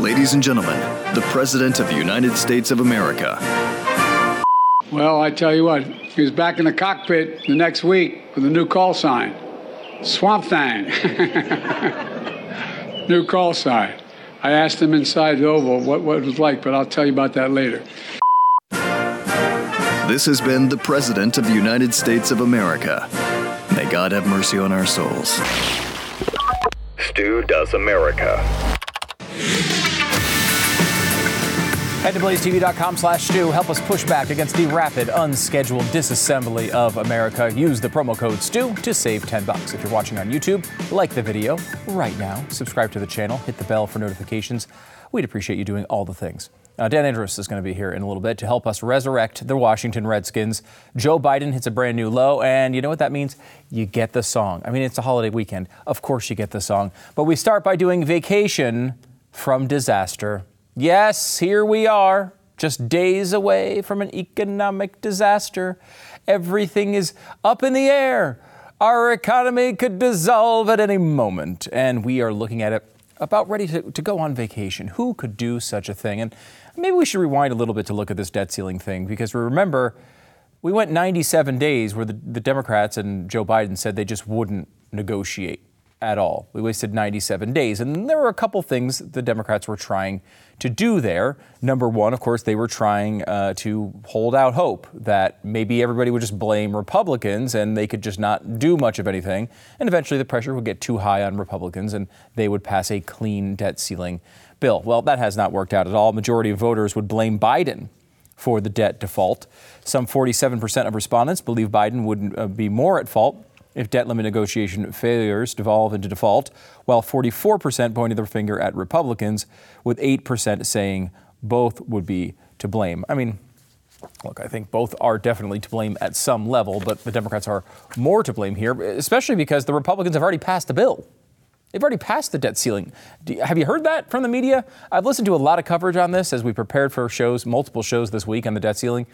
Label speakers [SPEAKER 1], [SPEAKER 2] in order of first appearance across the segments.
[SPEAKER 1] Ladies and gentlemen, the President of the United States of America.
[SPEAKER 2] Well, I tell you what, he was back in the cockpit the next week with a new call sign Swamp Thing. new call sign. I asked him inside the Oval what, what it was like, but I'll tell you about that later.
[SPEAKER 1] This has been the President of the United States of America. May God have mercy on our souls.
[SPEAKER 3] Stu Does America.
[SPEAKER 4] Head to blazetv.com slash Stu. Help us push back against the rapid, unscheduled disassembly of America. Use the promo code STU to save 10 bucks. If you're watching on YouTube, like the video right now. Subscribe to the channel. Hit the bell for notifications. We'd appreciate you doing all the things. Uh, Dan Andros is going to be here in a little bit to help us resurrect the Washington Redskins. Joe Biden hits a brand new low, and you know what that means? You get the song. I mean, it's a holiday weekend. Of course, you get the song. But we start by doing Vacation from Disaster. Yes, here we are, just days away from an economic disaster. Everything is up in the air. Our economy could dissolve at any moment, and we are looking at it about ready to, to go on vacation. Who could do such a thing? And maybe we should rewind a little bit to look at this debt ceiling thing because remember, we went 97 days where the, the Democrats and Joe Biden said they just wouldn't negotiate at all. We wasted 97 days. And there were a couple things the Democrats were trying to do there. Number one, of course, they were trying uh, to hold out hope that maybe everybody would just blame Republicans and they could just not do much of anything. And eventually the pressure would get too high on Republicans and they would pass a clean debt ceiling bill. Well, that has not worked out at all. Majority of voters would blame Biden for the debt default. Some 47% of respondents believe Biden would uh, be more at fault if debt limit negotiation failures devolve into default, while 44% pointed their finger at Republicans, with 8% saying both would be to blame. I mean, look, I think both are definitely to blame at some level, but the Democrats are more to blame here, especially because the Republicans have already passed the bill. They've already passed the debt ceiling. You, have you heard that from the media? I've listened to a lot of coverage on this as we prepared for shows, multiple shows this week on the debt ceiling.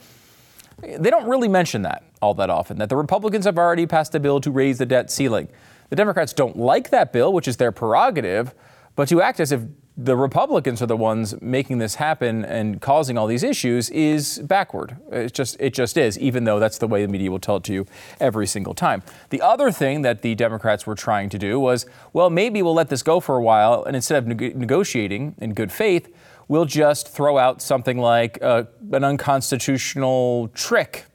[SPEAKER 4] They don't really mention that all that often, that the Republicans have already passed a bill to raise the debt ceiling. The Democrats don't like that bill, which is their prerogative, but to act as if the Republicans are the ones making this happen and causing all these issues is backward. It just it just is, even though that's the way the media will tell it to you every single time. The other thing that the Democrats were trying to do was, well, maybe we'll let this go for a while, and instead of neg- negotiating in good faith, we'll just throw out something like uh, an unconstitutional trick.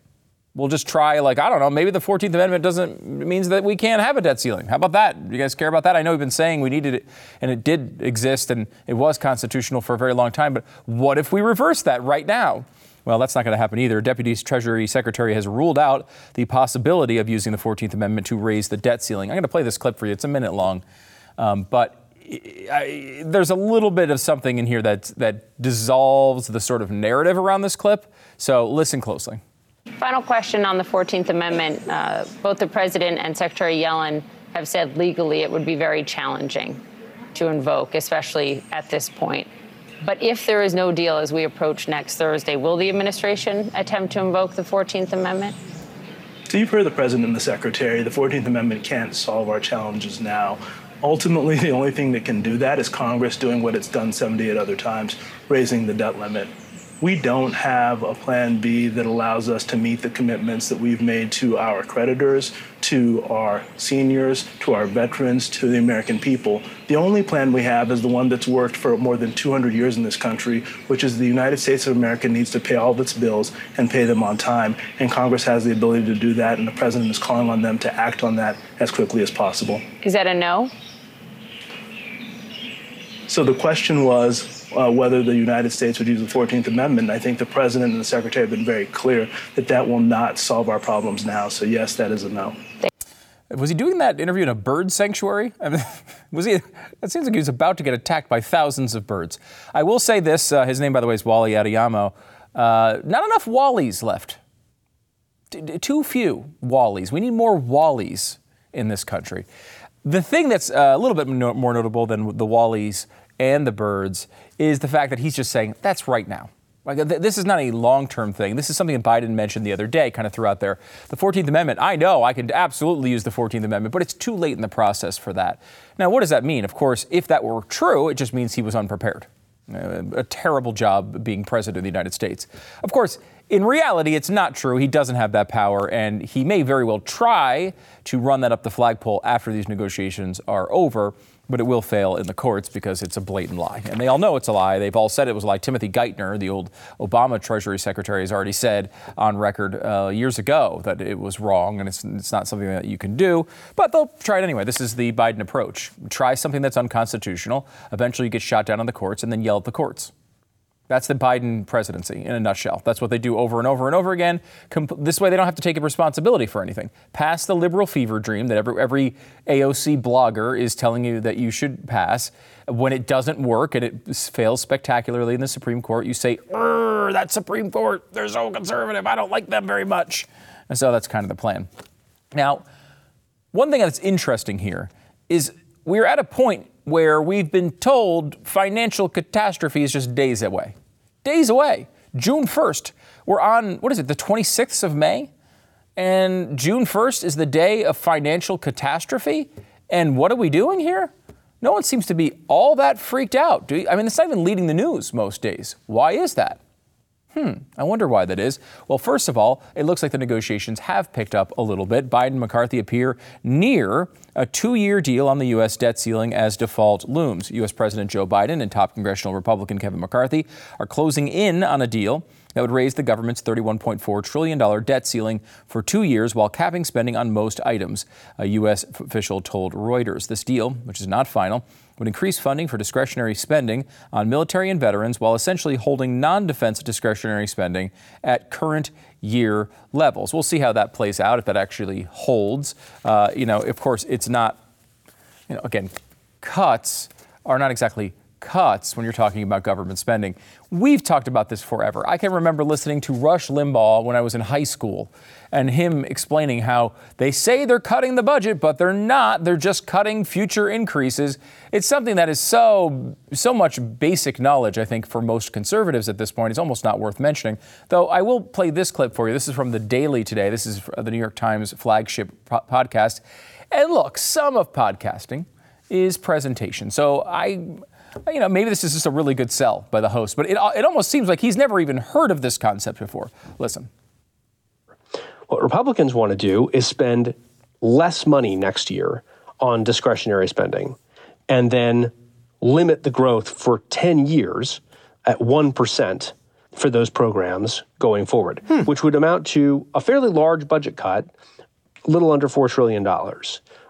[SPEAKER 4] We'll just try, like, I don't know, maybe the 14th Amendment doesn't means that we can't have a debt ceiling. How about that? You guys care about that? I know we've been saying we needed it, and it did exist, and it was constitutional for a very long time, but what if we reverse that right now? Well, that's not going to happen either. Deputy Treasury Secretary has ruled out the possibility of using the 14th Amendment to raise the debt ceiling. I'm going to play this clip for you. It's a minute long. Um, but I, there's a little bit of something in here that that dissolves the sort of narrative around this clip. So listen closely.
[SPEAKER 5] Final question on the 14th Amendment. Uh, both the president and Secretary Yellen have said legally it would be very challenging to invoke, especially at this point. But if there is no deal as we approach next Thursday, will the administration attempt to invoke the 14th Amendment?
[SPEAKER 6] So you've heard the president and the secretary. The 14th Amendment can't solve our challenges now. Ultimately, the only thing that can do that is Congress doing what it's done 78 other times, raising the debt limit. We don't have a plan B that allows us to meet the commitments that we've made to our creditors, to our seniors, to our veterans, to the American people. The only plan we have is the one that's worked for more than 200 years in this country, which is the United States of America needs to pay all of its bills and pay them on time. And Congress has the ability to do that, and the president is calling on them to act on that as quickly as possible.
[SPEAKER 5] Is that a no?
[SPEAKER 6] So the question was uh, whether the United States would use the 14th Amendment. I think the President and the Secretary have been very clear that that will not solve our problems now. So, yes, that is a no.
[SPEAKER 4] Was he doing that interview in a bird sanctuary? I mean, was he? It seems like he was about to get attacked by thousands of birds. I will say this: uh, his name, by the way, is Wally Adeyemo. Uh, not enough Wallies left. Too few Wallies. We need more Wallies in this country. The thing that's uh, a little bit no- more notable than the Wallies and the birds is the fact that he's just saying that's right now. Like th- this is not a long-term thing. This is something that Biden mentioned the other day, kind of throughout there. The 14th Amendment. I know I can absolutely use the 14th Amendment, but it's too late in the process for that. Now, what does that mean? Of course, if that were true, it just means he was unprepared. a terrible job being president of the United States. Of course, in reality, it's not true. He doesn't have that power, and he may very well try to run that up the flagpole after these negotiations are over but it will fail in the courts because it's a blatant lie. And they all know it's a lie. They've all said it was a lie. Timothy Geithner, the old Obama Treasury Secretary, has already said on record uh, years ago that it was wrong and it's, it's not something that you can do. But they'll try it anyway. This is the Biden approach. Try something that's unconstitutional. Eventually, you get shot down in the courts and then yell at the courts. That's the Biden presidency in a nutshell. That's what they do over and over and over again. this way, they don't have to take responsibility for anything. Pass the liberal fever dream that every, every AOC blogger is telling you that you should pass. When it doesn't work and it fails spectacularly in the Supreme Court, you say, that Supreme Court, they're so conservative. I don't like them very much. And so that's kind of the plan. Now, one thing that's interesting here is we're at a point where we've been told financial catastrophe is just days away. Days away. June 1st. We're on, what is it, the 26th of May? And June 1st is the day of financial catastrophe. And what are we doing here? No one seems to be all that freaked out. I mean, it's not even leading the news most days. Why is that? Hmm, I wonder why that is. Well, first of all, it looks like the negotiations have picked up a little bit. Biden and McCarthy appear near a two year deal on the U.S. debt ceiling as default looms. U.S. President Joe Biden and top congressional Republican Kevin McCarthy are closing in on a deal that would raise the government's $31.4 trillion debt ceiling for two years while capping spending on most items, a U.S. official told Reuters. This deal, which is not final, would increase funding for discretionary spending on military and veterans while essentially holding non defense discretionary spending at current year levels. We'll see how that plays out, if that actually holds. Uh, you know, of course, it's not, you know, again, cuts are not exactly cuts when you're talking about government spending. We've talked about this forever. I can remember listening to Rush Limbaugh when I was in high school and him explaining how they say they're cutting the budget, but they're not. They're just cutting future increases. It's something that is so so much basic knowledge, I think, for most conservatives at this point. It's almost not worth mentioning. Though I will play this clip for you. This is from the Daily today. This is the New York Times flagship podcast. And look, some of podcasting is presentation. So I you know, maybe this is just a really good sell by the host, but it, it almost seems like he's never even heard of this concept before. Listen.
[SPEAKER 7] What Republicans want to do is spend less money next year on discretionary spending and then limit the growth for 10 years at 1% for those programs going forward, hmm. which would amount to a fairly large budget cut, a little under $4 trillion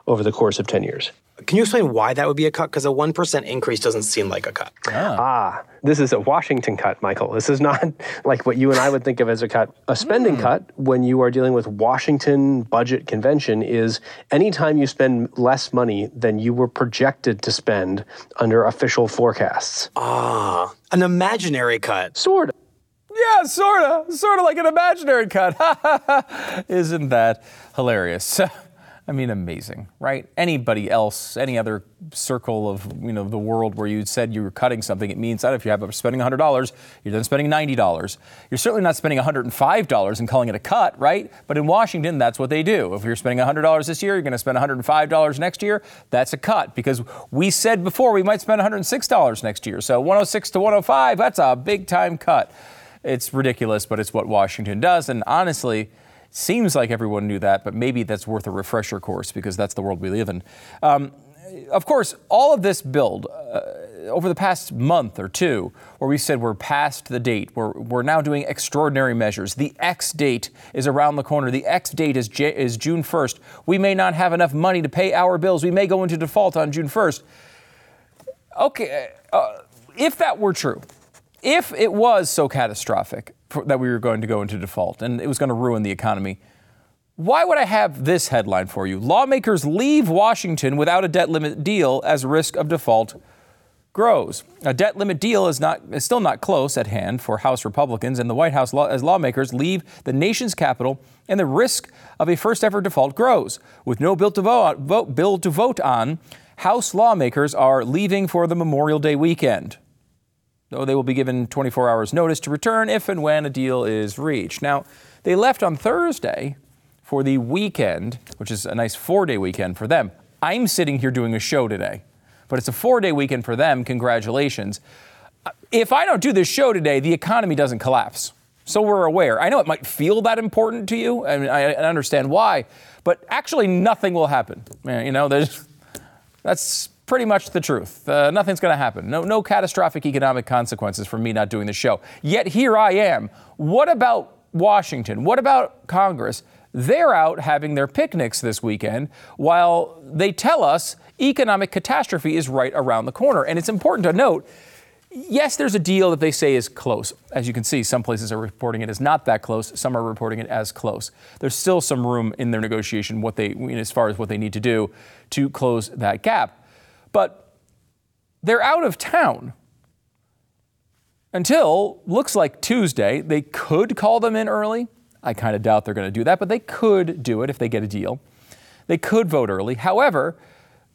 [SPEAKER 7] over the course of 10 years.
[SPEAKER 8] Can you explain why that would be a cut? Because a 1% increase doesn't seem like a cut.
[SPEAKER 7] Ah. ah, this is a Washington cut, Michael. This is not like what you and I would think of as a cut. A spending mm. cut, when you are dealing with Washington budget convention, is anytime you spend less money than you were projected to spend under official forecasts.
[SPEAKER 8] Ah, an imaginary cut.
[SPEAKER 7] Sort of.
[SPEAKER 4] Yeah, sort of. Sort of like an imaginary cut. Isn't that hilarious? I mean, amazing, right? Anybody else, any other circle of you know the world where you said you were cutting something, it means that if you have a spending $100, you're then spending $90. You're certainly not spending $105 and calling it a cut, right? But in Washington, that's what they do. If you're spending $100 this year, you're going to spend $105 next year. That's a cut because we said before we might spend $106 next year. So 106 to 105, that's a big time cut. It's ridiculous, but it's what Washington does. And honestly, Seems like everyone knew that, but maybe that's worth a refresher course because that's the world we live in. Um, of course, all of this build uh, over the past month or two, where we said we're past the date, we're, we're now doing extraordinary measures. The X date is around the corner. The X date is, J- is June 1st. We may not have enough money to pay our bills. We may go into default on June 1st. Okay, uh, if that were true, if it was so catastrophic, that we were going to go into default and it was going to ruin the economy. Why would I have this headline for you? Lawmakers leave Washington without a debt limit deal as risk of default grows. A debt limit deal is not is still not close at hand for House Republicans and the White House law, as lawmakers leave the nation's capital and the risk of a first ever default grows. With no bill to vote, vote bill to vote on, House lawmakers are leaving for the Memorial Day weekend though they will be given 24 hours notice to return if and when a deal is reached. Now, they left on Thursday for the weekend, which is a nice four day weekend for them. I'm sitting here doing a show today, but it's a four day weekend for them. Congratulations. Uh, if I don't do this show today, the economy doesn't collapse. So we're aware. I know it might feel that important to you, and I understand why, but actually nothing will happen. You know, that's pretty much the truth. Uh, nothing's going to happen. No, no catastrophic economic consequences for me not doing the show. Yet here I am. What about Washington? What about Congress? They're out having their picnics this weekend while they tell us economic catastrophe is right around the corner. And it's important to note yes, there's a deal that they say is close. As you can see, some places are reporting it as not that close, some are reporting it as close. There's still some room in their negotiation what they as far as what they need to do to close that gap. But they're out of town until looks like Tuesday. They could call them in early. I kind of doubt they're going to do that, but they could do it if they get a deal. They could vote early. However,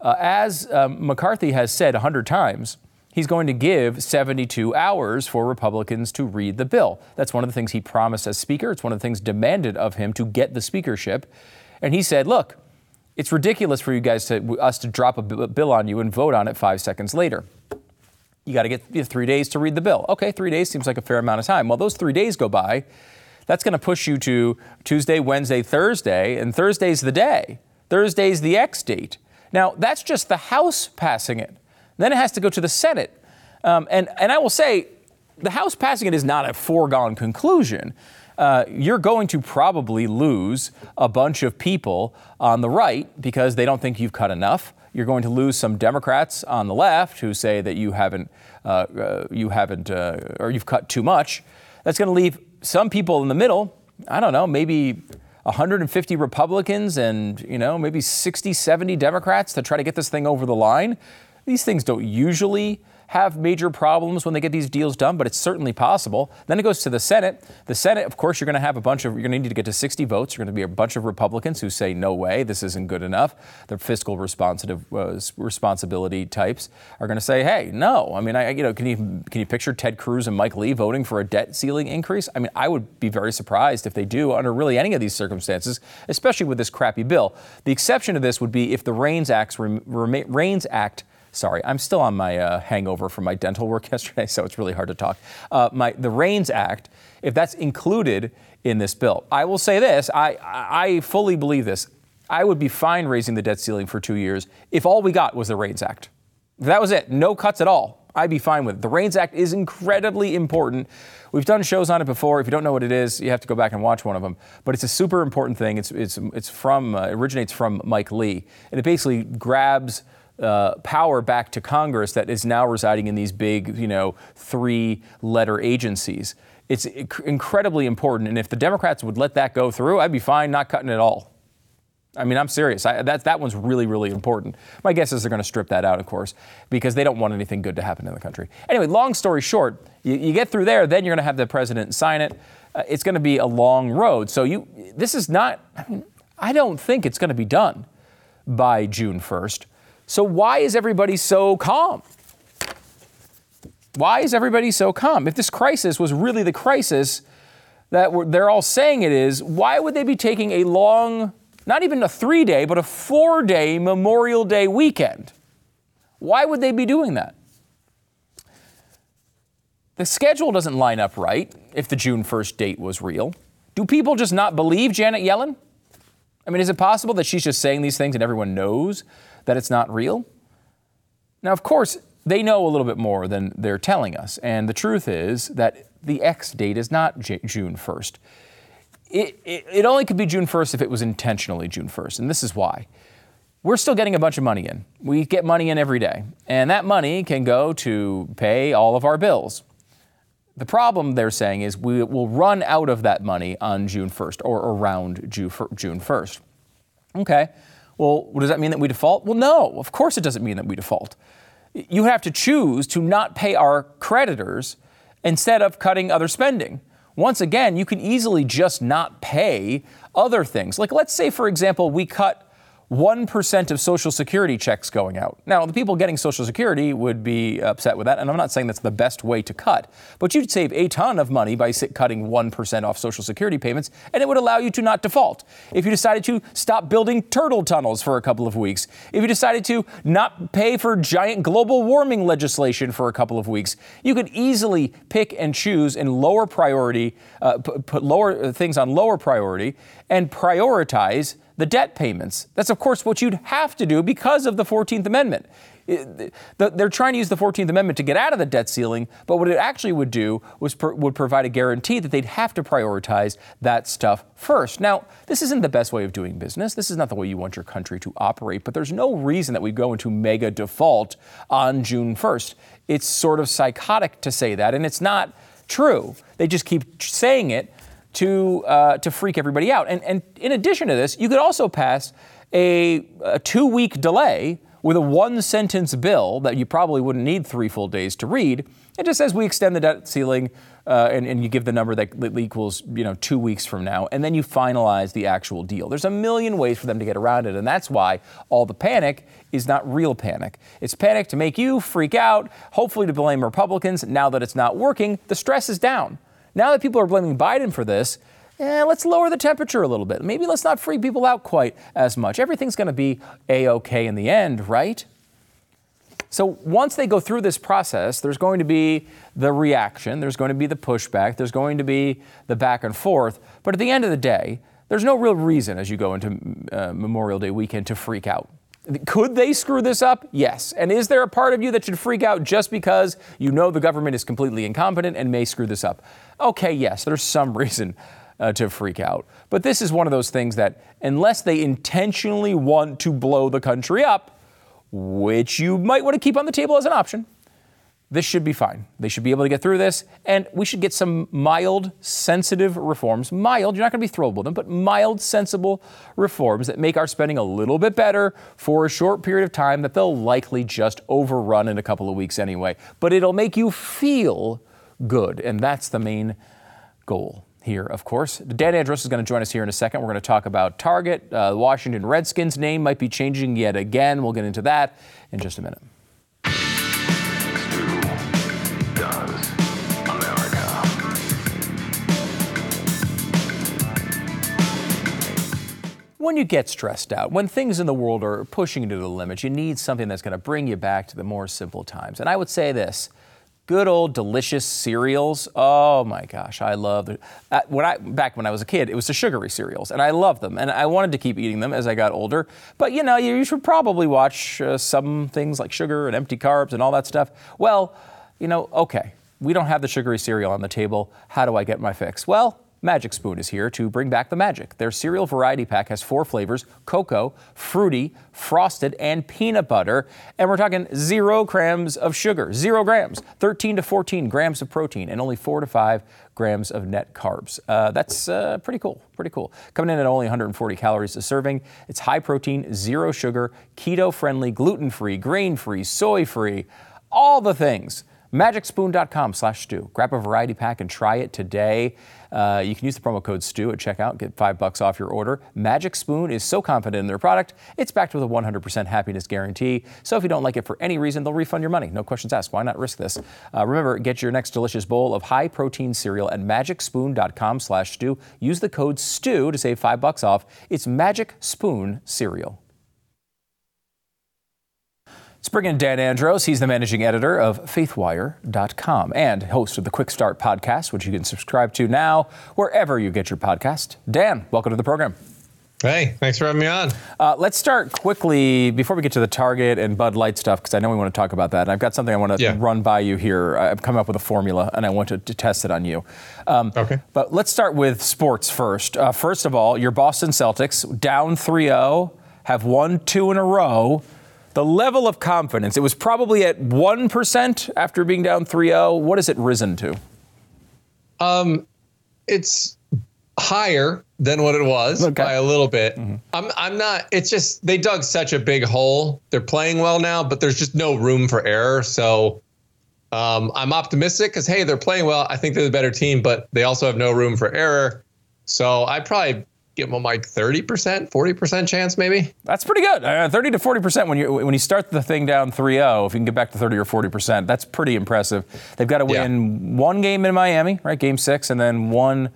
[SPEAKER 4] uh, as um, McCarthy has said 100 times, he's going to give 72 hours for Republicans to read the bill. That's one of the things he promised as Speaker. It's one of the things demanded of him to get the speakership. And he said, look, it's ridiculous for you guys to us to drop a bill on you and vote on it five seconds later. You got to get three days to read the bill. Okay, three days seems like a fair amount of time. Well, those three days go by. That's going to push you to Tuesday, Wednesday, Thursday, and Thursday's the day. Thursday's the X date. Now, that's just the House passing it. Then it has to go to the Senate. Um, and, and I will say, the House passing it is not a foregone conclusion uh, you're going to probably lose a bunch of people on the right because they don't think you've cut enough. You're going to lose some Democrats on the left who say that you haven't, uh, uh, you haven't, uh, or you've cut too much. That's going to leave some people in the middle. I don't know, maybe 150 Republicans and you know maybe 60, 70 Democrats to try to get this thing over the line. These things don't usually have major problems when they get these deals done, but it's certainly possible. Then it goes to the Senate. The Senate, of course, you're going to have a bunch of, you're going to need to get to 60 votes. You're going to be a bunch of Republicans who say, no way, this isn't good enough. The fiscal responsive, uh, responsibility types are going to say, hey, no. I mean, I, you know, can you, can you picture Ted Cruz and Mike Lee voting for a debt ceiling increase? I mean, I would be very surprised if they do under really any of these circumstances, especially with this crappy bill. The exception to this would be if the REINS Act, REINS Act Sorry, I'm still on my uh, hangover from my dental work yesterday, so it's really hard to talk. Uh, my, the REINS Act, if that's included in this bill, I will say this I, I fully believe this. I would be fine raising the debt ceiling for two years if all we got was the REINS Act. If that was it, no cuts at all. I'd be fine with it. The REINS Act is incredibly important. We've done shows on it before. If you don't know what it is, you have to go back and watch one of them. But it's a super important thing. It's, it's, it's from, uh, originates from Mike Lee. And it basically grabs uh, power back to Congress that is now residing in these big, you know, three-letter agencies. It's incredibly important, and if the Democrats would let that go through, I'd be fine not cutting it at all. I mean, I'm serious. I, that, that one's really, really important. My guess is they're going to strip that out, of course, because they don't want anything good to happen in the country. Anyway, long story short, you, you get through there, then you're going to have the president sign it. Uh, it's going to be a long road. So you, this is not. I mean, I don't think it's going to be done by June 1st. So, why is everybody so calm? Why is everybody so calm? If this crisis was really the crisis that they're all saying it is, why would they be taking a long, not even a three day, but a four day Memorial Day weekend? Why would they be doing that? The schedule doesn't line up right if the June 1st date was real. Do people just not believe Janet Yellen? I mean, is it possible that she's just saying these things and everyone knows that it's not real? Now, of course, they know a little bit more than they're telling us. And the truth is that the X date is not J- June 1st. It, it, it, only could be June 1st if it was intentionally June 1st. And this is why. We're still getting a bunch of money in. We get money in every day. And that money can go to pay all of our bills. The problem they're saying is we will run out of that money on June 1st or around June 1st. Okay. Well, what does that mean that we default? Well, no, of course it doesn't mean that we default. You have to choose to not pay our creditors instead of cutting other spending. Once again, you can easily just not pay other things. Like, let's say, for example, we cut 1% of Social Security checks going out. Now, the people getting Social Security would be upset with that, and I'm not saying that's the best way to cut, but you'd save a ton of money by cutting 1% off Social Security payments, and it would allow you to not default. If you decided to stop building turtle tunnels for a couple of weeks, if you decided to not pay for giant global warming legislation for a couple of weeks, you could easily pick and choose and lower priority, uh, put lower things on lower priority, and prioritize the debt payments. That's, of course, what you'd have to do because of the 14th Amendment. They're trying to use the 14th Amendment to get out of the debt ceiling, but what it actually would do was would provide a guarantee that they'd have to prioritize that stuff first. Now, this isn't the best way of doing business. This is not the way you want your country to operate, but there's no reason that we go into mega default on June 1st. It's sort of psychotic to say that, and it's not true. They just keep saying it to, uh, to freak everybody out. And, and in addition to this, you could also pass a, a two week delay with a one sentence bill that you probably wouldn't need three full days to read. It just says we extend the debt ceiling uh, and, and, you give the number that equals you know two weeks from now, and then you finalize the actual deal. There's a million ways for them to get around it, and that's why all the panic is not real panic. It's panic to make you freak out, hopefully to blame Republicans. Now that it's not working, the stress is down. Now that people are blaming Biden for this, eh, let's lower the temperature a little bit. Maybe let's not freak people out quite as much. Everything's going to be a okay in the end, right? So once they go through this process, there's going to be the reaction, there's going to be the pushback, there's going to be the back and forth. But at the end of the day, there's no real reason as you go into uh, Memorial Day weekend to freak out. Could they screw this up? Yes. And is there a part of you that should freak out just because you know the government is completely incompetent and may screw this up? Okay, yes, there's some reason uh, to freak out. But this is one of those things that, unless they intentionally want to blow the country up, which you might want to keep on the table as an option, this should be fine. They should be able to get through this, and we should get some mild, sensitive reforms. Mild, you're not going to be thrilled with them, but mild, sensible reforms that make our spending a little bit better for a short period of time that they'll likely just overrun in a couple of weeks anyway. But it'll make you feel good, and that's the main goal here, of course. Dan Andros is going to join us here in a second. We're going to talk about Target. Uh, Washington Redskins name might be changing yet again. We'll get into that in just a minute. When you get stressed out, when things in the world are pushing you to the limit, you need something that's going to bring you back to the more simple times. And I would say this good old delicious cereals. Oh my gosh, I love them. Uh, when I back when I was a kid, it was the sugary cereals, and I loved them, and I wanted to keep eating them as I got older. But you know, you should probably watch uh, some things like sugar and empty carbs and all that stuff. Well, you know, okay, we don't have the sugary cereal on the table. How do I get my fix? Well, Magic Spoon is here to bring back the magic. Their cereal variety pack has four flavors cocoa, fruity, frosted, and peanut butter. And we're talking zero grams of sugar, zero grams, 13 to 14 grams of protein, and only four to five grams of net carbs. Uh, that's uh, pretty cool, pretty cool. Coming in at only 140 calories a serving. It's high protein, zero sugar, keto friendly, gluten free, grain free, soy free, all the things magicspoon.com slash stu. Grab a variety pack and try it today. Uh, you can use the promo code STU at checkout, get five bucks off your order. Magic Spoon is so confident in their product, it's backed with a 100% happiness guarantee. So if you don't like it for any reason, they'll refund your money. No questions asked. Why not risk this? Uh, remember, get your next delicious bowl of high protein cereal at magicspoon.com slash stu. Use the code STU to save five bucks off. It's Magic Spoon cereal. Let's bring in Dan Andros. He's the managing editor of faithwire.com and host of the Quick Start podcast, which you can subscribe to now wherever you get your podcast. Dan, welcome to the program.
[SPEAKER 9] Hey, thanks for having me on.
[SPEAKER 4] Uh, let's start quickly before we get to the Target and Bud Light stuff, because I know we want to talk about that. And I've got something I want to yeah. run by you here. I've come up with a formula, and I want to, to test it on you.
[SPEAKER 9] Um, okay.
[SPEAKER 4] But let's start with sports first. Uh, first of all, your Boston Celtics down 3 0, have won two in a row the level of confidence, it was probably at 1% after being down 3 0. What has it risen to?
[SPEAKER 9] Um, it's higher than what it was okay. by a little bit. Mm-hmm. I'm I'm not it's just they dug such a big hole. They're playing well now, but there's just no room for error. So um, I'm optimistic because hey, they're playing well. I think they're the better team, but they also have no room for error. So I probably give them a like 30%, 40% chance maybe.
[SPEAKER 4] That's pretty good. Uh, 30 to 40% when you when you start the thing down 3-0, if you can get back to 30 or 40%, that's pretty impressive. They've got to win yeah. one game in Miami, right? Game 6 and then one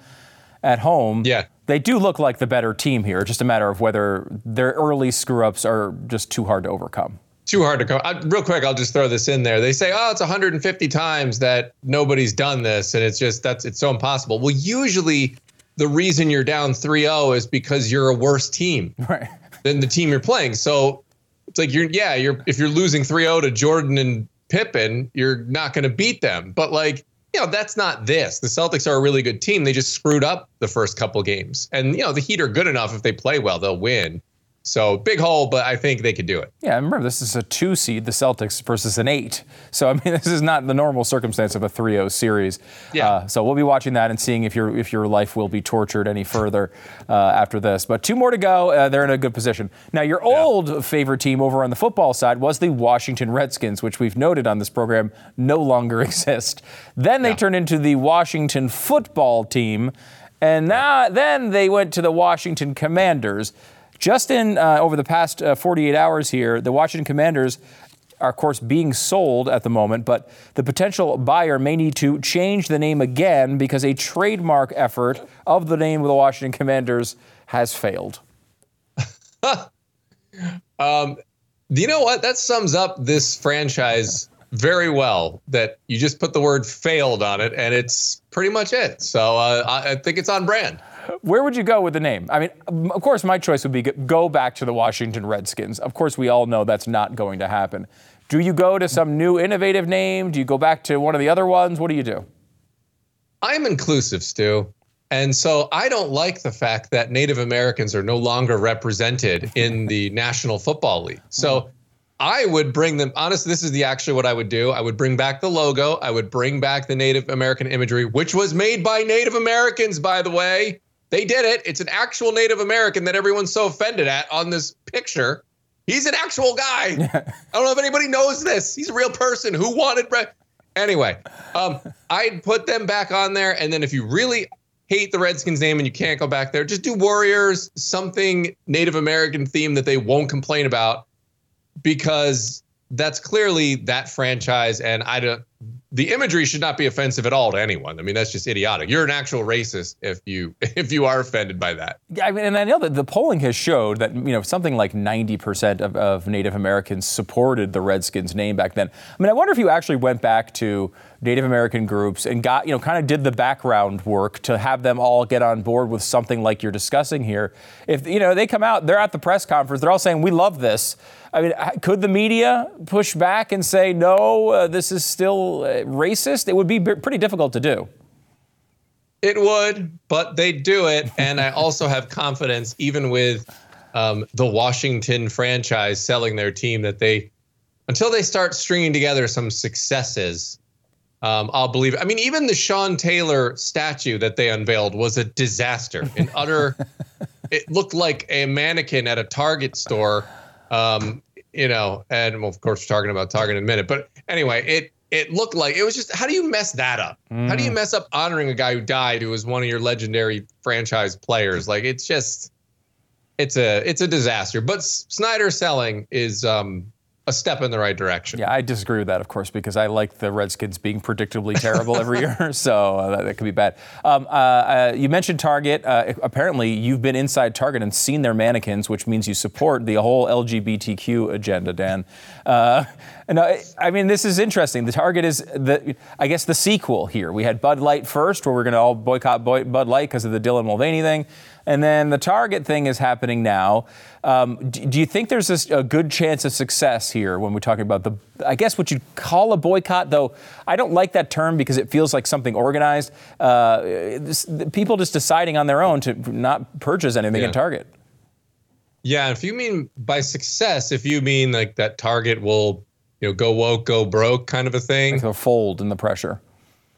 [SPEAKER 4] at home.
[SPEAKER 9] Yeah.
[SPEAKER 4] They do look like the better team here. Just a matter of whether their early screw-ups are just too hard to overcome
[SPEAKER 9] too hard to come. I, real quick, I'll just throw this in there. They say, "Oh, it's 150 times that nobody's done this, and it's just that's it's so impossible." Well, usually the reason you're down 3-0 is because you're a worse team
[SPEAKER 4] right.
[SPEAKER 9] than the team you're playing. So it's like you're yeah, you're if you're losing 3-0 to Jordan and Pippen, you're not going to beat them. But like you know, that's not this. The Celtics are a really good team. They just screwed up the first couple games. And, you know, the Heat are good enough. If they play well, they'll win. So big hole, but I think they could do it.
[SPEAKER 4] Yeah, remember this is a two seed, the Celtics versus an eight. So I mean, this is not the normal circumstance of a 3-0 series.
[SPEAKER 9] Yeah.
[SPEAKER 4] Uh, so we'll be watching that and seeing if your if your life will be tortured any further uh, after this. But two more to go. Uh, they're in a good position. Now your old yeah. favorite team over on the football side was the Washington Redskins, which we've noted on this program no longer exist. Then they yeah. turned into the Washington football team, and now then they went to the Washington Commanders. Just in uh, over the past uh, 48 hours here, the Washington Commanders are, of course, being sold at the moment, but the potential buyer may need to change the name again because a trademark effort of the name of the Washington Commanders has failed.
[SPEAKER 9] um, you know what? That sums up this franchise very well. That you just put the word failed on it, and it's pretty much it. So uh, I think it's on brand.
[SPEAKER 4] Where would you go with the name? I mean, of course, my choice would be go back to the Washington Redskins. Of course, we all know that's not going to happen. Do you go to some new innovative name? Do you go back to one of the other ones? What do you do?
[SPEAKER 9] I'm inclusive, Stu. And so I don't like the fact that Native Americans are no longer represented in the National Football League. So mm-hmm. I would bring them, honestly, this is the actually what I would do. I would bring back the logo. I would bring back the Native American imagery, which was made by Native Americans, by the way. They did it. It's an actual Native American that everyone's so offended at on this picture. He's an actual guy. I don't know if anybody knows this. He's a real person who wanted. Bre- anyway, um, I'd put them back on there, and then if you really hate the Redskins name and you can't go back there, just do Warriors, something Native American theme that they won't complain about, because that's clearly that franchise, and I don't the imagery should not be offensive at all to anyone. I mean, that's just idiotic. You're an actual racist if you if you are offended by that.
[SPEAKER 4] Yeah, I mean, and I know that the polling has showed that you know something like 90% of, of Native Americans supported the Redskins name back then. I mean, I wonder if you actually went back to Native American groups and got you know kind of did the background work to have them all get on board with something like you're discussing here. If you know they come out, they're at the press conference, they're all saying we love this. I mean, could the media push back and say, no, uh, this is still uh, racist? It would be b- pretty difficult to do.
[SPEAKER 9] It would, but they do it. And I also have confidence, even with um, the Washington franchise selling their team, that they, until they start stringing together some successes, um, I'll believe it. I mean, even the Sean Taylor statue that they unveiled was a disaster. An utter, it looked like a mannequin at a Target store um, you know, and well, of course we're talking about Target in a minute. But anyway, it it looked like it was just how do you mess that up? Mm. How do you mm. mess up honoring a guy who died who was one of your legendary franchise players? Like it's just it's a it's a disaster. But Snyder selling is um a step in the right direction.
[SPEAKER 4] Yeah, I disagree with that, of course, because I like the Redskins being predictably terrible every year, so uh, that, that, could be bad. Um, uh, uh, you mentioned Target. Uh, apparently, you've been inside Target and seen their mannequins, which means you support the whole LGBTQ agenda, Dan. Uh, no, I mean this is interesting. The Target is the, I guess, the sequel here. We had Bud Light first, where we're going to all boycott Bud Light because of the Dylan Mulvaney thing, and then the Target thing is happening now. Um, do, do, you think there's a, a good chance of success here when we're talking about the, I guess what you'd call a boycott, though I don't like that term because it feels like something organized. Uh, this, people just deciding on their own to not purchase anything yeah. at Target.
[SPEAKER 9] Yeah, if you mean by success, if you mean like that Target will you know, go woke, go broke kind of a thing.
[SPEAKER 4] Like a fold in the pressure.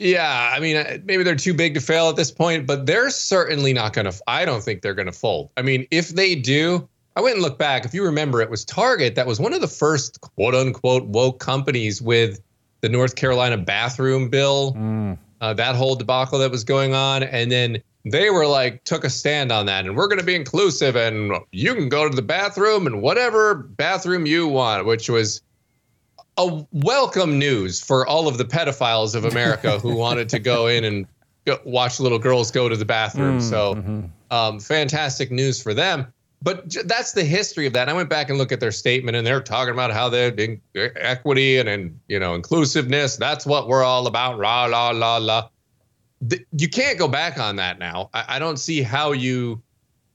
[SPEAKER 9] Yeah, I mean, maybe they're too big to fail at this point, but they're certainly not going to. I don't think they're going to fold. I mean, if they do, I went and looked back. If you remember, it was Target that was one of the first quote unquote woke companies with the North Carolina bathroom bill, mm. uh, that whole debacle that was going on. And then they were like took a stand on that and we're going to be inclusive and you can go to the bathroom and whatever bathroom you want which was a welcome news for all of the pedophiles of america who wanted to go in and go, watch little girls go to the bathroom
[SPEAKER 4] Mm,
[SPEAKER 9] so
[SPEAKER 4] mm-hmm.
[SPEAKER 9] um, fantastic news for them but j- that's the history of that i went back and looked at their statement and they're talking about how they're being equity and, and you know inclusiveness that's what we're all about la la la la th- you can't go back on that now. I, I don't see how you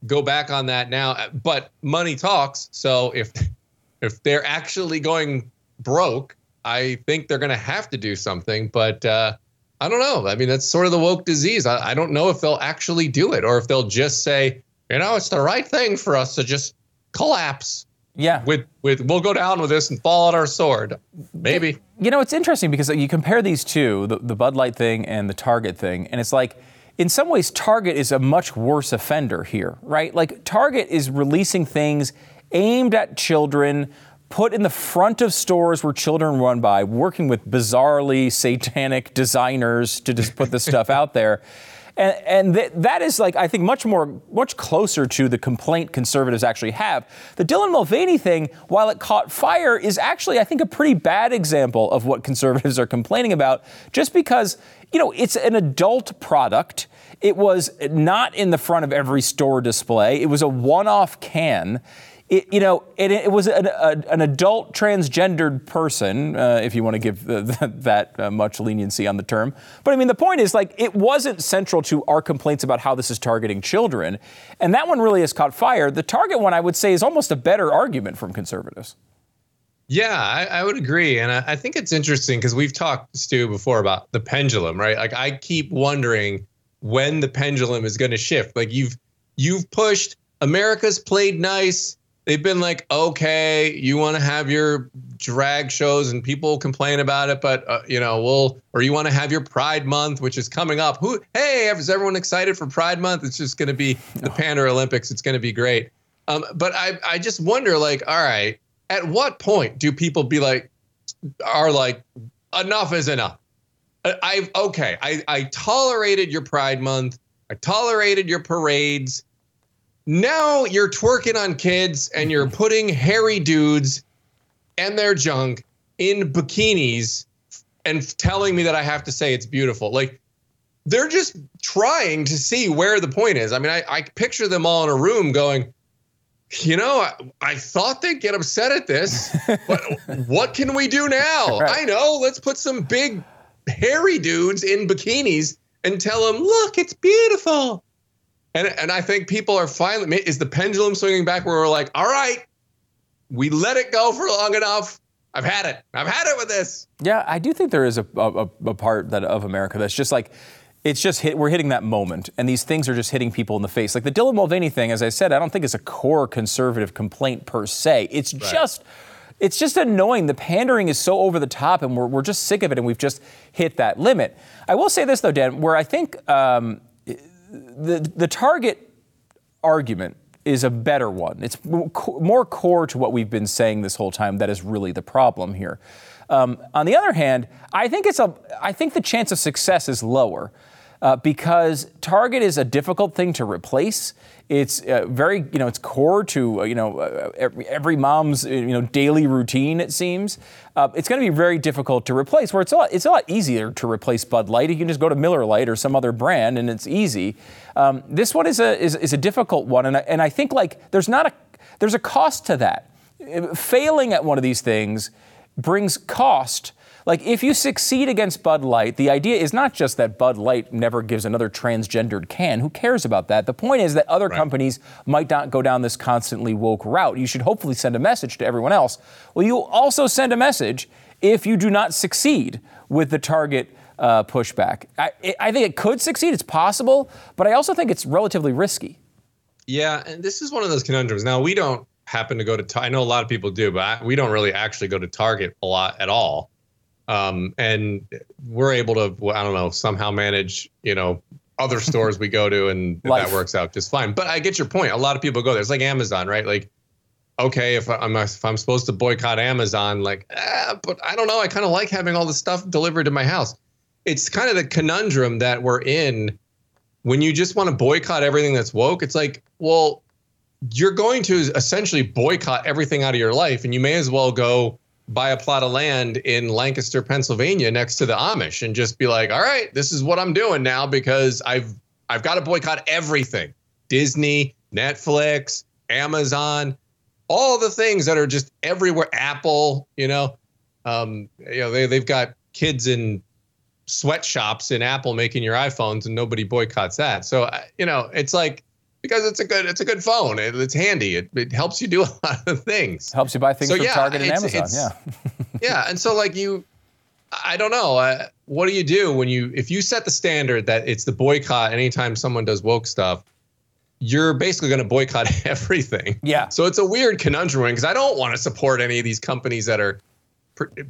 [SPEAKER 9] go back on that now. But money talks. So if if they're actually going broke, I think they're going to have to do something. But uh, I don't know. I mean, that's sort of the woke disease. I, I don't know if they'll actually do it or if they'll just say, you know, it's the right thing for us to just collapse.
[SPEAKER 4] Yeah.
[SPEAKER 9] With with we'll go down with this and fall on our sword. Maybe.
[SPEAKER 4] You know, it's interesting because you compare these two, the, the Bud Light thing and the Target thing, and it's like, in some ways, Target is a much worse offender here, right? Like, Target is releasing things aimed at children, put in the front of stores where children run by, working with bizarrely satanic designers to just put this stuff out there. And, and th- that is like, I think, much more, much closer to the complaint conservatives actually have. The Dylan Mulvaney thing, while it caught fire, is actually, I think, a pretty bad example of what conservatives are complaining about, just because, you know, it's an adult product. It was not in the front of every store display, it was a one off can. It, you know, it, it was an, a, an adult transgendered person, uh, if you want to give the, the, that uh, much leniency on the term. But I mean, the point is, like, it wasn't central to our complaints about how this is targeting children. And that one really has caught fire. The Target one, I would say, is almost a better argument from conservatives.
[SPEAKER 9] Yeah, I, I would agree. And I, I think it's interesting because we've talked, Stu, before about the pendulum, right? Like I keep wondering when the pendulum is going to shift. Like you've you've pushed America's played nice. They've been like, okay, you want to have your drag shows and people complain about it, but uh, you know, we'll or you want to have your Pride Month, which is coming up. Who? Hey, is everyone excited for Pride Month? It's just going to be the Pander Olympics. It's going to be great. Um, but I I just wonder, like, all right, at what point do people be like, are like, enough is enough? I- I've okay, I I tolerated your Pride Month. I tolerated your parades. Now you're twerking on kids and you're putting hairy dudes and their junk in bikinis and telling me that I have to say it's beautiful. Like they're just trying to see where the point is. I mean, I, I picture them all in a room going, you know, I, I thought they'd get upset at this, but what can we do now?
[SPEAKER 4] Right.
[SPEAKER 9] I know, let's put some big hairy dudes in bikinis and tell them, look, it's beautiful. And, and I think people are finally, is the pendulum swinging back where we're like, all right, we let it go for long enough. I've had it. I've had it with this.
[SPEAKER 4] Yeah, I do think there is a, a, a part that of America that's just like, it's just hit, we're hitting that moment, and these things are just hitting people in the face. Like the Dylan Mulvaney thing, as I said, I don't think it's a core conservative complaint per se. It's just, it's just annoying. The pandering is so over the top, and we're, we're just sick of it, and we've just hit that limit. I will say this though, Dan, where I think um, the the target argument is a better one. It's more core to what we've been saying this whole time. That is really the problem here. Um, on the other hand, I think it's a. I think the chance of success is lower uh, because Target is a difficult thing to replace. It's uh, very, you know, it's core to uh, you know uh, every, every mom's uh, you know daily routine. It seems uh, it's going to be very difficult to replace. Where it's a lot, it's a lot easier to replace Bud Light. You can just go to Miller Lite or some other brand, and it's easy. Um, this one is a is, is a difficult one, and I, and I think like there's not a there's a cost to that. Failing at one of these things brings cost. Like if you succeed against Bud Light, the idea is not just that Bud Light never gives another transgendered can. Who cares about that? The point is that other companies might not go down this constantly woke route. You should hopefully send a message to everyone else. Well, you also send a message if you do not succeed with the target uh, pushback. I, I think it could succeed. It's possible, but I also think it's relatively risky.
[SPEAKER 9] Yeah, and this is one of those conundrums. Now we don't happen to go to. Tar- I know a lot of people do, but I, we don't really actually go to Target a lot at all. Um, and we're able to, well, I don't know, somehow manage, you know, other stores we go to, and that works out just fine. But I get your point. A lot of people go there. It's like Amazon, right? Like, okay, if I'm if I'm supposed to boycott Amazon, like, ah, but I don't know. I kind of like having all the stuff delivered to my house. It's kind of the conundrum that we're in when you just want to boycott everything that's woke, it's like, well, you're going to essentially boycott everything out of your life, and you may as well go buy a plot of land in Lancaster, Pennsylvania, next to the Amish, and just be like, all right, this is what I'm doing now because I've I've got to boycott everything: Disney, Netflix, Amazon, all the things that are just everywhere. Apple, you know, um, you know they they've got kids in sweatshops in Apple making your iPhones, and nobody boycotts that. So you know, it's like because it's a good it's a good phone. It, it's handy. It, it helps you do a lot of things.
[SPEAKER 4] Helps you buy things so, from yeah, Target and Amazon. yeah.
[SPEAKER 9] yeah, and so like you, I don't know. Uh, what do you do when you if you set the standard that it's the boycott anytime someone does woke stuff? You're basically going to boycott everything.
[SPEAKER 4] Yeah.
[SPEAKER 9] So it's a weird conundrum because I don't want to support any of these companies that are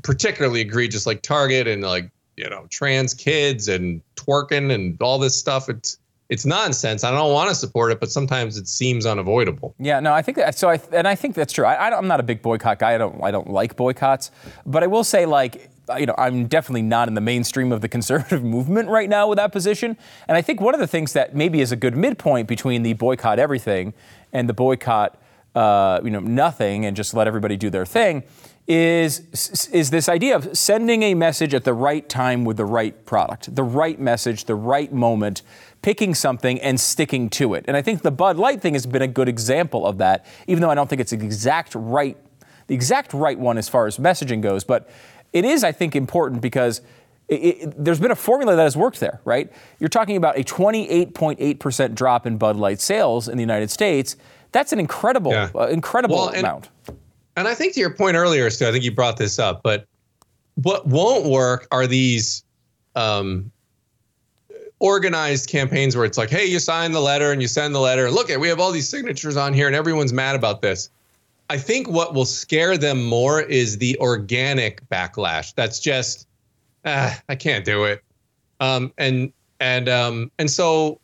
[SPEAKER 9] particularly egregious, like Target and like you know trans kids and twerking and all this stuff. It's it's nonsense. I don't want to support it, but sometimes it seems unavoidable.
[SPEAKER 4] Yeah, no, I think that, so. I and I think that's true. I, I am not a big boycott guy. I don't I don't like boycotts, but I will say like you know I'm definitely not in the mainstream of the conservative movement right now with that position. And I think one of the things that maybe is a good midpoint between the boycott everything and the boycott uh, you know nothing and just let everybody do their thing is is this idea of sending a message at the right time with the right product, the right message, the right moment, picking something and sticking to it. And I think the Bud Light thing has been a good example of that, even though I don't think it's the exact right the exact right one as far as messaging goes, but it is I think important because it, it, there's been a formula that has worked there, right? You're talking about a 28.8% drop in Bud Light sales in the United States. That's an incredible, yeah. uh, incredible well, amount.
[SPEAKER 9] And I think to your point earlier, Stu, I think you brought this up, but what won't work are these um, organized campaigns where it's like, hey, you sign the letter and you send the letter. Look we have all these signatures on here and everyone's mad about this. I think what will scare them more is the organic backlash. That's just, ah, I can't do it. Um, and and um, and so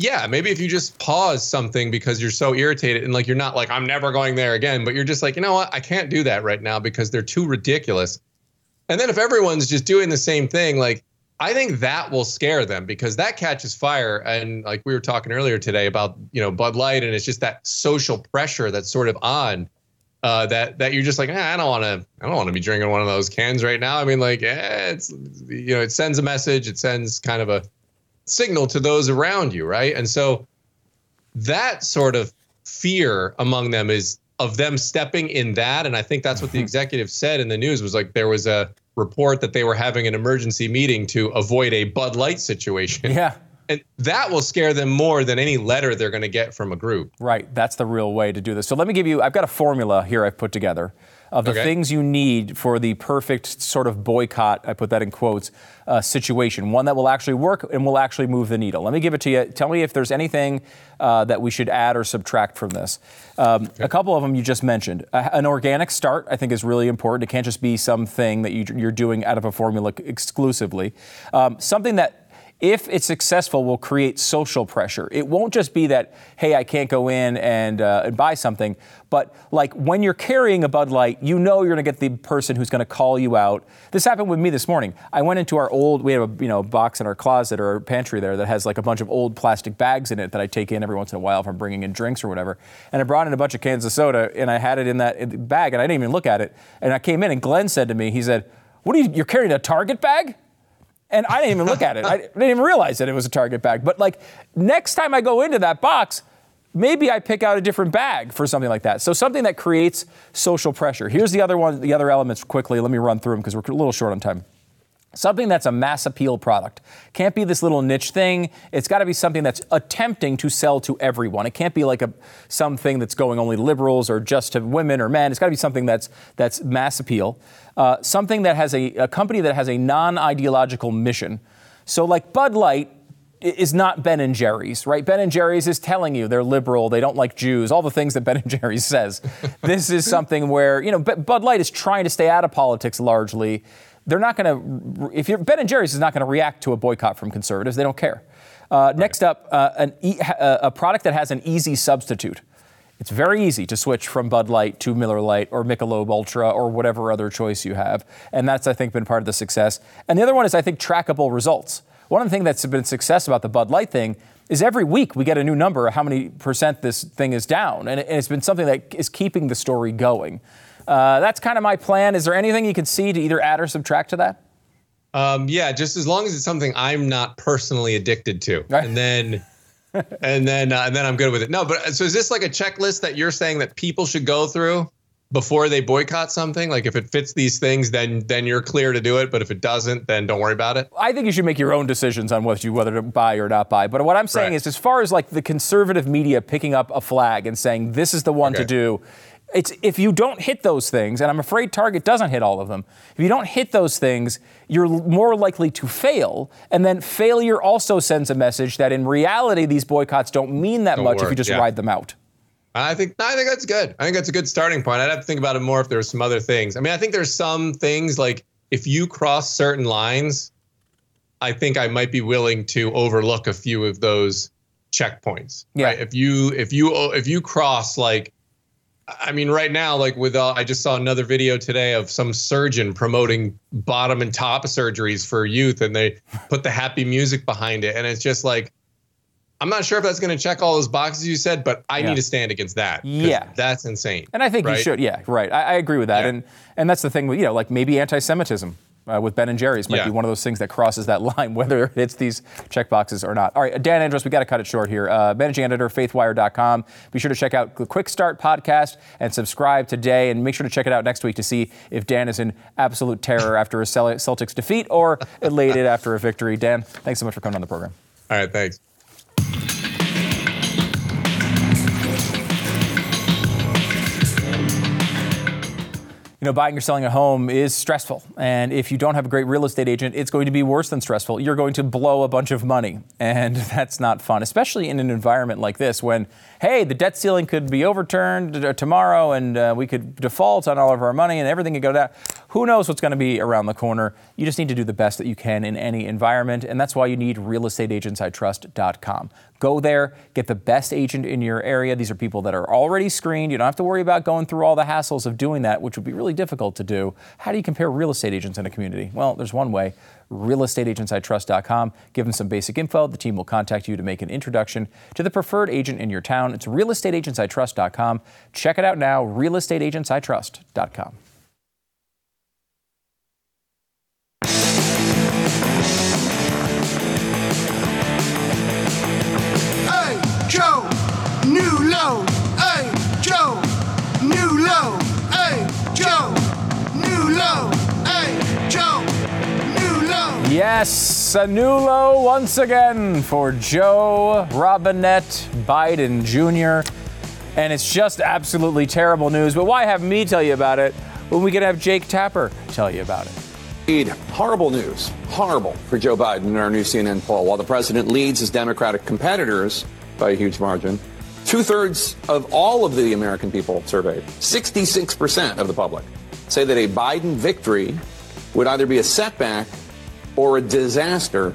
[SPEAKER 9] yeah, maybe if you just pause something because you're so irritated and like you're not like I'm never going there again, but you're just like, you know what? I can't do that right now because they're too ridiculous. And then if everyone's just doing the same thing, like I think that will scare them because that catches fire. And like we were talking earlier today about, you know, Bud Light and it's just that social pressure that's sort of on uh, that that you're just like, eh, I don't want to, I don't want to be drinking one of those cans right now. I mean, like, eh, it's you know, it sends a message, it sends kind of a signal to those around you, right? And so that sort of fear among them is of them stepping in that. And I think that's what the mm-hmm. executive said in the news was like there was a report that they were having an emergency meeting to avoid a Bud Light situation.
[SPEAKER 4] Yeah.
[SPEAKER 9] And that will scare them more than any letter they're going to get from a group.
[SPEAKER 4] Right. That's the real way to do this. So let me give you, I've got a formula here I've put together of the okay. things you need for the perfect sort of boycott, I put that in quotes, uh, situation, one that will actually work and will actually move the needle. Let me give it to you. Tell me if there's anything uh, that we should add or subtract from this. Um, okay. A couple of them you just mentioned. Uh, an organic start, I think, is really important. It can't just be something that you, are doing out of a formula exclusively. Um, something that if it's successful, will create social pressure. It won't just be that, hey, I can't go in and, uh, and buy something, but like when you're carrying a Bud Light, you know you're going to get the person who's going to call you out. This happened with me this morning. I went into our old, we have a you know box in our closet or pantry there that has like a bunch of old plastic bags in it that I take in every once in a while if I'm bringing in drinks or whatever. And I brought in a bunch of cans of soda and I had it in that bag and I didn't even look at it. And I came in and Glenn said to me, he said, "What are you? You're carrying a Target bag?" And I didn't even look at it. I didn't even realize that it was a Target bag. But like next time I go into that box, maybe I pick out a different bag for something like that. So something that creates social pressure. Here's the other one, the other elements quickly. Let me run through them because we're a little short on time. Something that's a mass appeal product. Can't be this little niche thing. It's got to be something that's attempting to sell to everyone. It can't be like a something that's going only to liberals or just to women or men. It's got to be something that's that's mass appeal. Uh, something that has a, a company that has a non-ideological mission. So like Bud Light is not Ben and Jerry's, right? Ben and Jerry's is telling you they're liberal, they don't like Jews, all the things that Ben and Jerry's says. this is something where, you know, Bud Light is trying to stay out of politics largely they're not going to, if you're, Ben and Jerry's is not going to react to a boycott from conservatives. They don't care. Uh, right. Next up, uh, an e- uh, a product that has an easy substitute. It's very easy to switch from Bud Light to Miller Lite or Michelob Ultra or whatever other choice you have. And that's, I think, been part of the success. And the other one is, I think, trackable results One of the things that's been success about the Bud Light thing is every week we get a new number of how many percent this thing is down. And it's been something that is keeping the story going. Uh, that's kind of my plan. Is there anything you can see to either add or subtract to that?
[SPEAKER 9] Um, yeah, just as long as it's something I'm not personally addicted to, right. and then, and then, uh, and then I'm good with it. No, but so is this like a checklist that you're saying that people should go through before they boycott something? Like if it fits these things, then then you're clear to do it. But if it doesn't, then don't worry about it.
[SPEAKER 4] I think you should make your own decisions on whether you whether to buy or not buy. But what I'm saying right. is, as far as like the conservative media picking up a flag and saying this is the one okay. to do, it's if you don't hit those things, and I'm afraid Target doesn't hit all of them. If you don't hit those things, you're more likely to fail, and then failure also sends a message that in reality these boycotts don't mean that don't much work. if you just yeah. ride them out.
[SPEAKER 9] I think I think that's good. I think that's a good starting point. I'd have to think about it more if there's some other things. I mean, I think there's some things like if you cross certain lines, I think I might be willing to overlook a few of those checkpoints. Yeah. Right? If you if you if you cross like I mean, right now, like with, uh, I just saw another video today of some surgeon promoting bottom and top surgeries for youth, and they put the happy music behind it, and it's just like, I'm not sure if that's going to check all those boxes you said, but I yeah. need to stand against that.
[SPEAKER 4] Yeah,
[SPEAKER 9] that's insane.
[SPEAKER 4] And I think
[SPEAKER 9] right?
[SPEAKER 4] you should. Yeah, right. I, I agree with that. Yeah. And and that's the thing with you know, like maybe anti-Semitism uh, with Ben and Jerry's might yeah. be one of those things that crosses that line, whether it's these check boxes or not. All right, Dan Andros, we got to cut it short here. Uh, managing editor, faithwire.com. Be sure to check out the Quick Start podcast and subscribe today, and make sure to check it out next week to see if Dan is in absolute terror after a Celtics defeat or elated after a victory. Dan, thanks so much for coming on the program.
[SPEAKER 9] All right, thanks.
[SPEAKER 4] You know, buying or selling a home is stressful. And if you don't have a great real estate agent, it's going to be worse than stressful. You're going to blow a bunch of money. And that's not fun, especially in an environment like this when, hey, the debt ceiling could be overturned tomorrow and uh, we could default on all of our money and everything could go down. Who knows what's going to be around the corner? You just need to do the best that you can in any environment. And that's why you need realestateagentsitrust.com. Go there, get the best agent in your area. These are people that are already screened. You don't have to worry about going through all the hassles of doing that, which would be really difficult to do. How do you compare real estate agents in a community? Well, there's one way realestateagentsitrust.com. Give them some basic info. The team will contact you to make an introduction to the preferred agent in your town. It's realestateagentsitrust.com. Check it out now, realestateagentsitrust.com. Yes, a new low once again for Joe Robinette Biden Jr. And it's just absolutely terrible news. But why have me tell you about it when we can have Jake Tapper tell you about it?
[SPEAKER 10] Indeed, Horrible news. Horrible for Joe Biden in our new CNN poll. While the president leads his Democratic competitors, by a huge margin. Two thirds of all of the American people surveyed, 66% of the public, say that a Biden victory would either be a setback or a disaster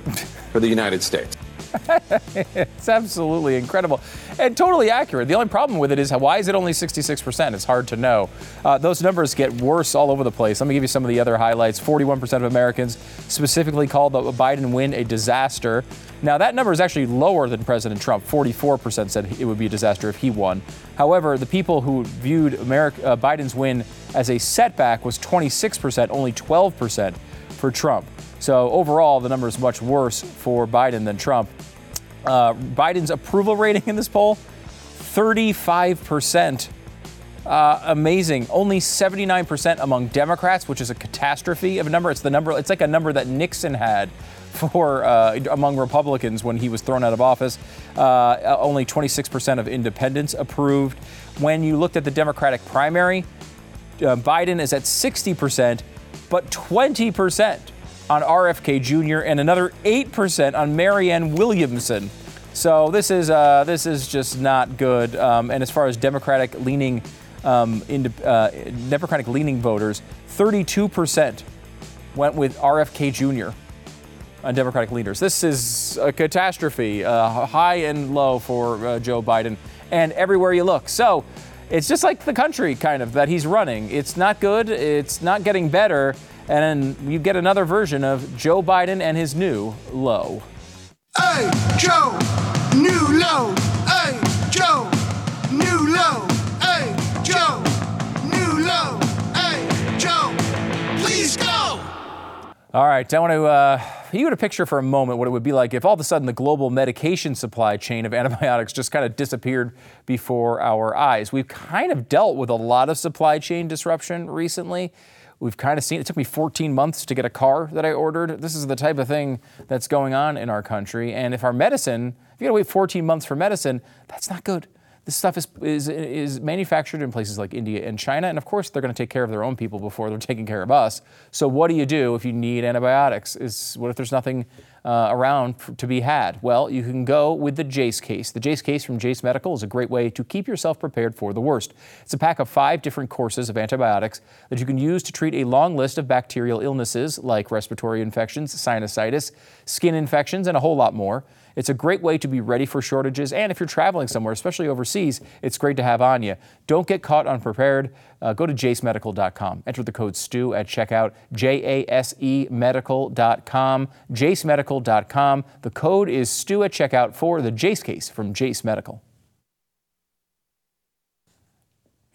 [SPEAKER 10] for the United States.
[SPEAKER 4] it's absolutely incredible and totally accurate. The only problem with it is why is it only 66%? It's hard to know. Uh, those numbers get worse all over the place. Let me give you some of the other highlights. 41% of Americans specifically called the Biden win a disaster. Now, that number is actually lower than President Trump. 44% said it would be a disaster if he won. However, the people who viewed America, uh, Biden's win as a setback was 26%, only 12% for Trump. So overall, the number is much worse for Biden than Trump. Uh, Biden's approval rating in this poll, 35%. Uh, amazing. Only 79% among Democrats, which is a catastrophe of a number. It's the number. It's like a number that Nixon had for uh, among Republicans when he was thrown out of office. Uh, only 26% of independents approved. When you looked at the Democratic primary, uh, Biden is at 60%, but 20% on RFK Jr. and another 8% on Marianne Williamson. So this is uh, this is just not good. Um, and as far as Democratic leaning um, uh, Democratic leaning voters, 32% went with RFK Jr. on Democratic leaders. This is a catastrophe, uh, high and low for uh, Joe Biden, and everywhere you look. So it's just like the country kind of that he's running. It's not good. It's not getting better and you get another version of Joe Biden and his new low.
[SPEAKER 11] Hey, Joe, new low. Hey, Joe, new low. Hey, Joe, new low. Hey, Joe, please go.
[SPEAKER 4] All right, I want to uh, you a picture for a moment what it would be like if all of a sudden the global medication supply chain of antibiotics just kind of disappeared before our eyes. We've kind of dealt with a lot of supply chain disruption recently. We've kind of seen it took me 14 months to get a car that I ordered. This is the type of thing that's going on in our country. And if our medicine, if you got to wait 14 months for medicine, that's not good. This stuff is, is, is manufactured in places like India and China, and of course they're going to take care of their own people before they're taking care of us. So what do you do if you need antibiotics? Is what if there's nothing uh, around to be had? Well, you can go with the Jase case. The Jase case from Jase Medical is a great way to keep yourself prepared for the worst. It's a pack of five different courses of antibiotics that you can use to treat a long list of bacterial illnesses like respiratory infections, sinusitis, skin infections, and a whole lot more. It's a great way to be ready for shortages. And if you're traveling somewhere, especially overseas, it's great to have on you. Don't get caught unprepared. Uh, go to jasemedical.com. Enter the code STU at checkout, J A S E medical.com, jasemedical.com. The code is STU at checkout for the Jase case from Jase Medical.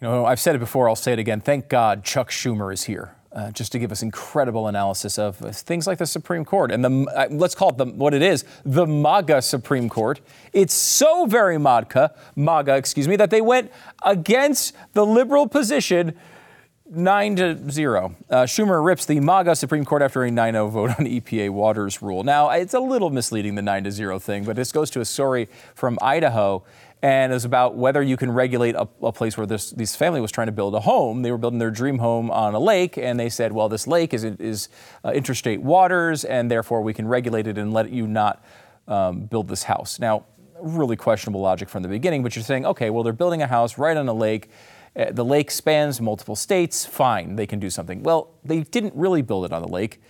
[SPEAKER 4] You know, I've said it before, I'll say it again. Thank God Chuck Schumer is here uh, just to give us incredible analysis of things like the Supreme Court and the uh, let's call it the, what it is, the MAGA Supreme Court. It's so very MAGA, MAGA, excuse me, that they went against the liberal position. Nine to zero. Uh, Schumer rips the MAGA Supreme Court after a 9 0 vote on EPA waters rule. Now, it's a little misleading, the 9 to 0 thing, but this goes to a story from Idaho and it was about whether you can regulate a, a place where this, this family was trying to build a home. They were building their dream home on a lake, and they said, well, this lake is, is uh, interstate waters, and therefore we can regulate it and let you not um, build this house. Now, really questionable logic from the beginning, but you're saying, okay, well, they're building a house right on a lake. Uh, the lake spans multiple states. Fine, they can do something. Well, they didn't really build it on the lake.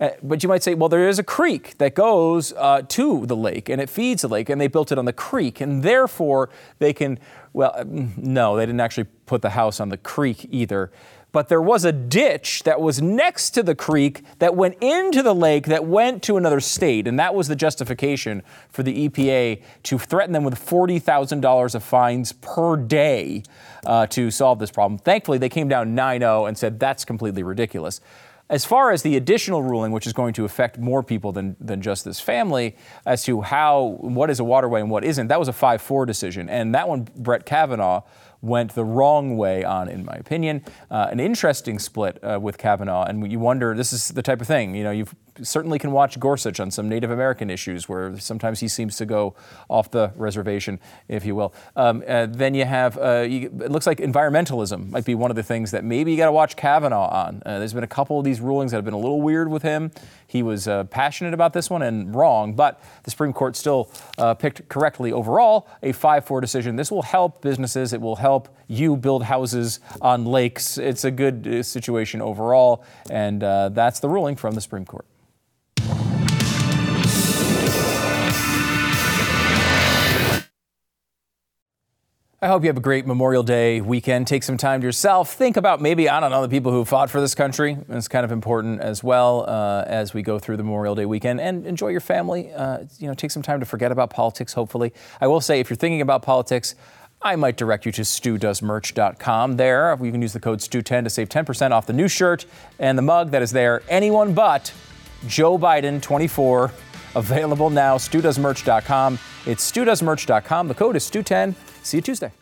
[SPEAKER 4] Uh, but you might say, well, there is a creek that goes uh, to the lake and it feeds the lake, and they built it on the creek, and therefore they can. Well, mm, no, they didn't actually put the house on the creek either. But there was a ditch that was next to the creek that went into the lake that went to another state, and that was the justification for the EPA to threaten them with $40,000 of fines per day uh, to solve this problem. Thankfully, they came down 9 0 and said that's completely ridiculous. As far as the additional ruling, which is going to affect more people than, than just this family, as to how what is a waterway and what isn't, that was a 5 4 decision. And that one, Brett Kavanaugh went the wrong way on, in my opinion. Uh, an interesting split uh, with Kavanaugh, and you wonder this is the type of thing, you know, you've certainly can watch Gorsuch on some Native American issues where sometimes he seems to go off the reservation, if you will. Um, uh, then you have, uh, you, it looks like environmentalism might be one of the things that maybe you got to watch Kavanaugh on. Uh, there's been a couple of these rulings that have been a little weird with him. He was uh, passionate about this one and wrong, but the Supreme Court still picked correctly overall a 5 4 decision. This will help businesses, it will help you build houses on lakes. It's a good uh, situation overall, and that's the ruling from the Supreme Court. I hope you have a great Memorial Day weekend. Take some time to yourself. Think about maybe, I don't know, the people who fought for this country. It's kind of important as well uh, as we go through the Memorial Day weekend. And enjoy your family. Uh, you know, take some time to forget about politics, hopefully. I will say, if you're thinking about politics, I might direct you to studoesmerch.com. There, you can use the code STU10 to save 10% off the new shirt and the mug that is there. Anyone but Joe Biden 24. Available now, studoesmerch.com. It's studoesmerch.com. The code is STU10. See you Tuesday.